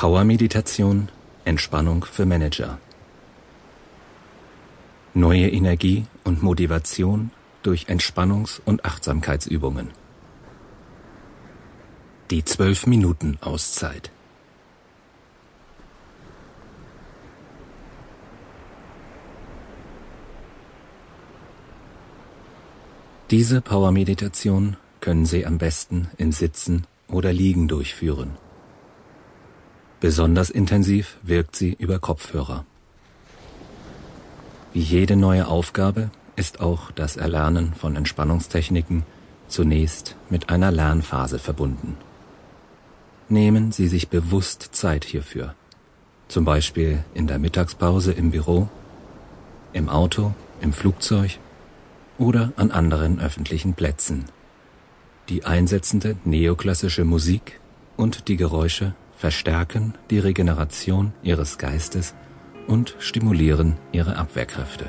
Power Meditation Entspannung für Manager. Neue Energie und Motivation durch Entspannungs- und Achtsamkeitsübungen. Die 12 Minuten Auszeit. Diese Power Meditation können Sie am besten im Sitzen oder Liegen durchführen. Besonders intensiv wirkt sie über Kopfhörer. Wie jede neue Aufgabe ist auch das Erlernen von Entspannungstechniken zunächst mit einer Lernphase verbunden. Nehmen Sie sich bewusst Zeit hierfür, zum Beispiel in der Mittagspause im Büro, im Auto, im Flugzeug oder an anderen öffentlichen Plätzen. Die einsetzende neoklassische Musik und die Geräusche verstärken die Regeneration ihres Geistes und stimulieren ihre Abwehrkräfte.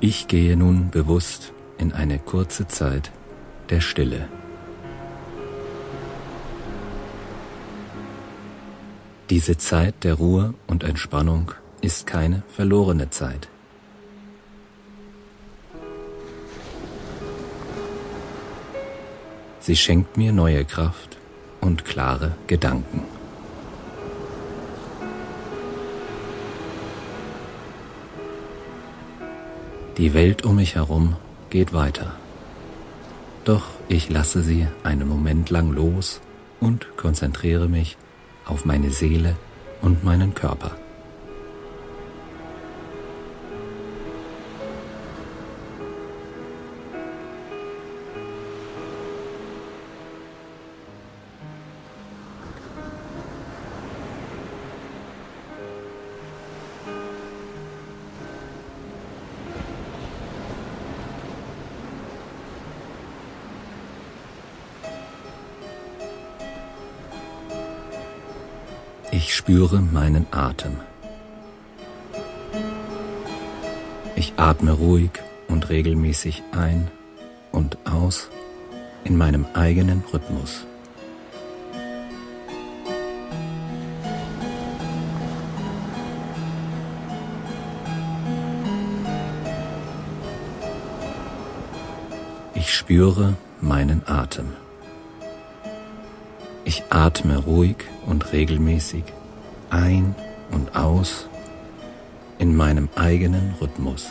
Ich gehe nun bewusst in eine kurze Zeit der Stille. Diese Zeit der Ruhe und Entspannung ist keine verlorene Zeit. Sie schenkt mir neue Kraft und klare Gedanken. Die Welt um mich herum geht weiter. Doch ich lasse sie einen Moment lang los und konzentriere mich auf meine Seele und meinen Körper. Ich spüre meinen Atem. Ich atme ruhig und regelmäßig ein und aus in meinem eigenen Rhythmus. Ich spüre meinen Atem. Ich atme ruhig und regelmäßig ein und aus in meinem eigenen Rhythmus.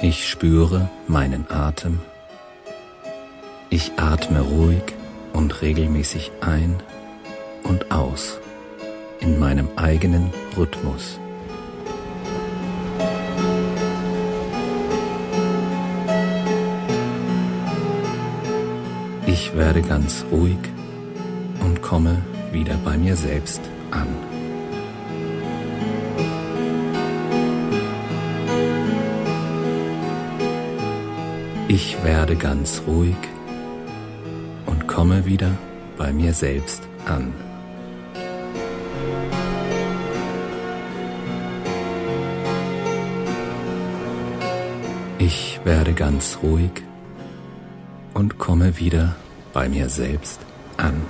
Ich spüre meinen Atem. Ich atme ruhig und regelmäßig ein und aus in meinem eigenen Rhythmus. Ich werde ganz ruhig und komme wieder bei mir selbst an. Ich werde ganz ruhig und komme wieder bei mir selbst an. Ich werde ganz ruhig und komme wieder bei mir selbst an.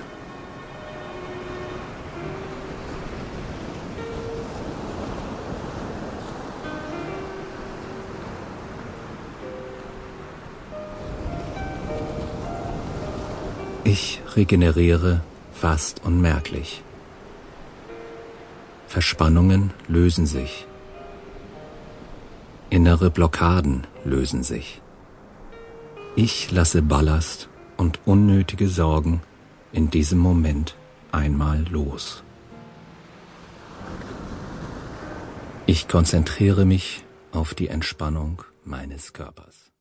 Ich regeneriere fast unmerklich. Verspannungen lösen sich. Innere Blockaden lösen sich. Ich lasse Ballast und unnötige Sorgen in diesem Moment einmal los. Ich konzentriere mich auf die Entspannung meines Körpers.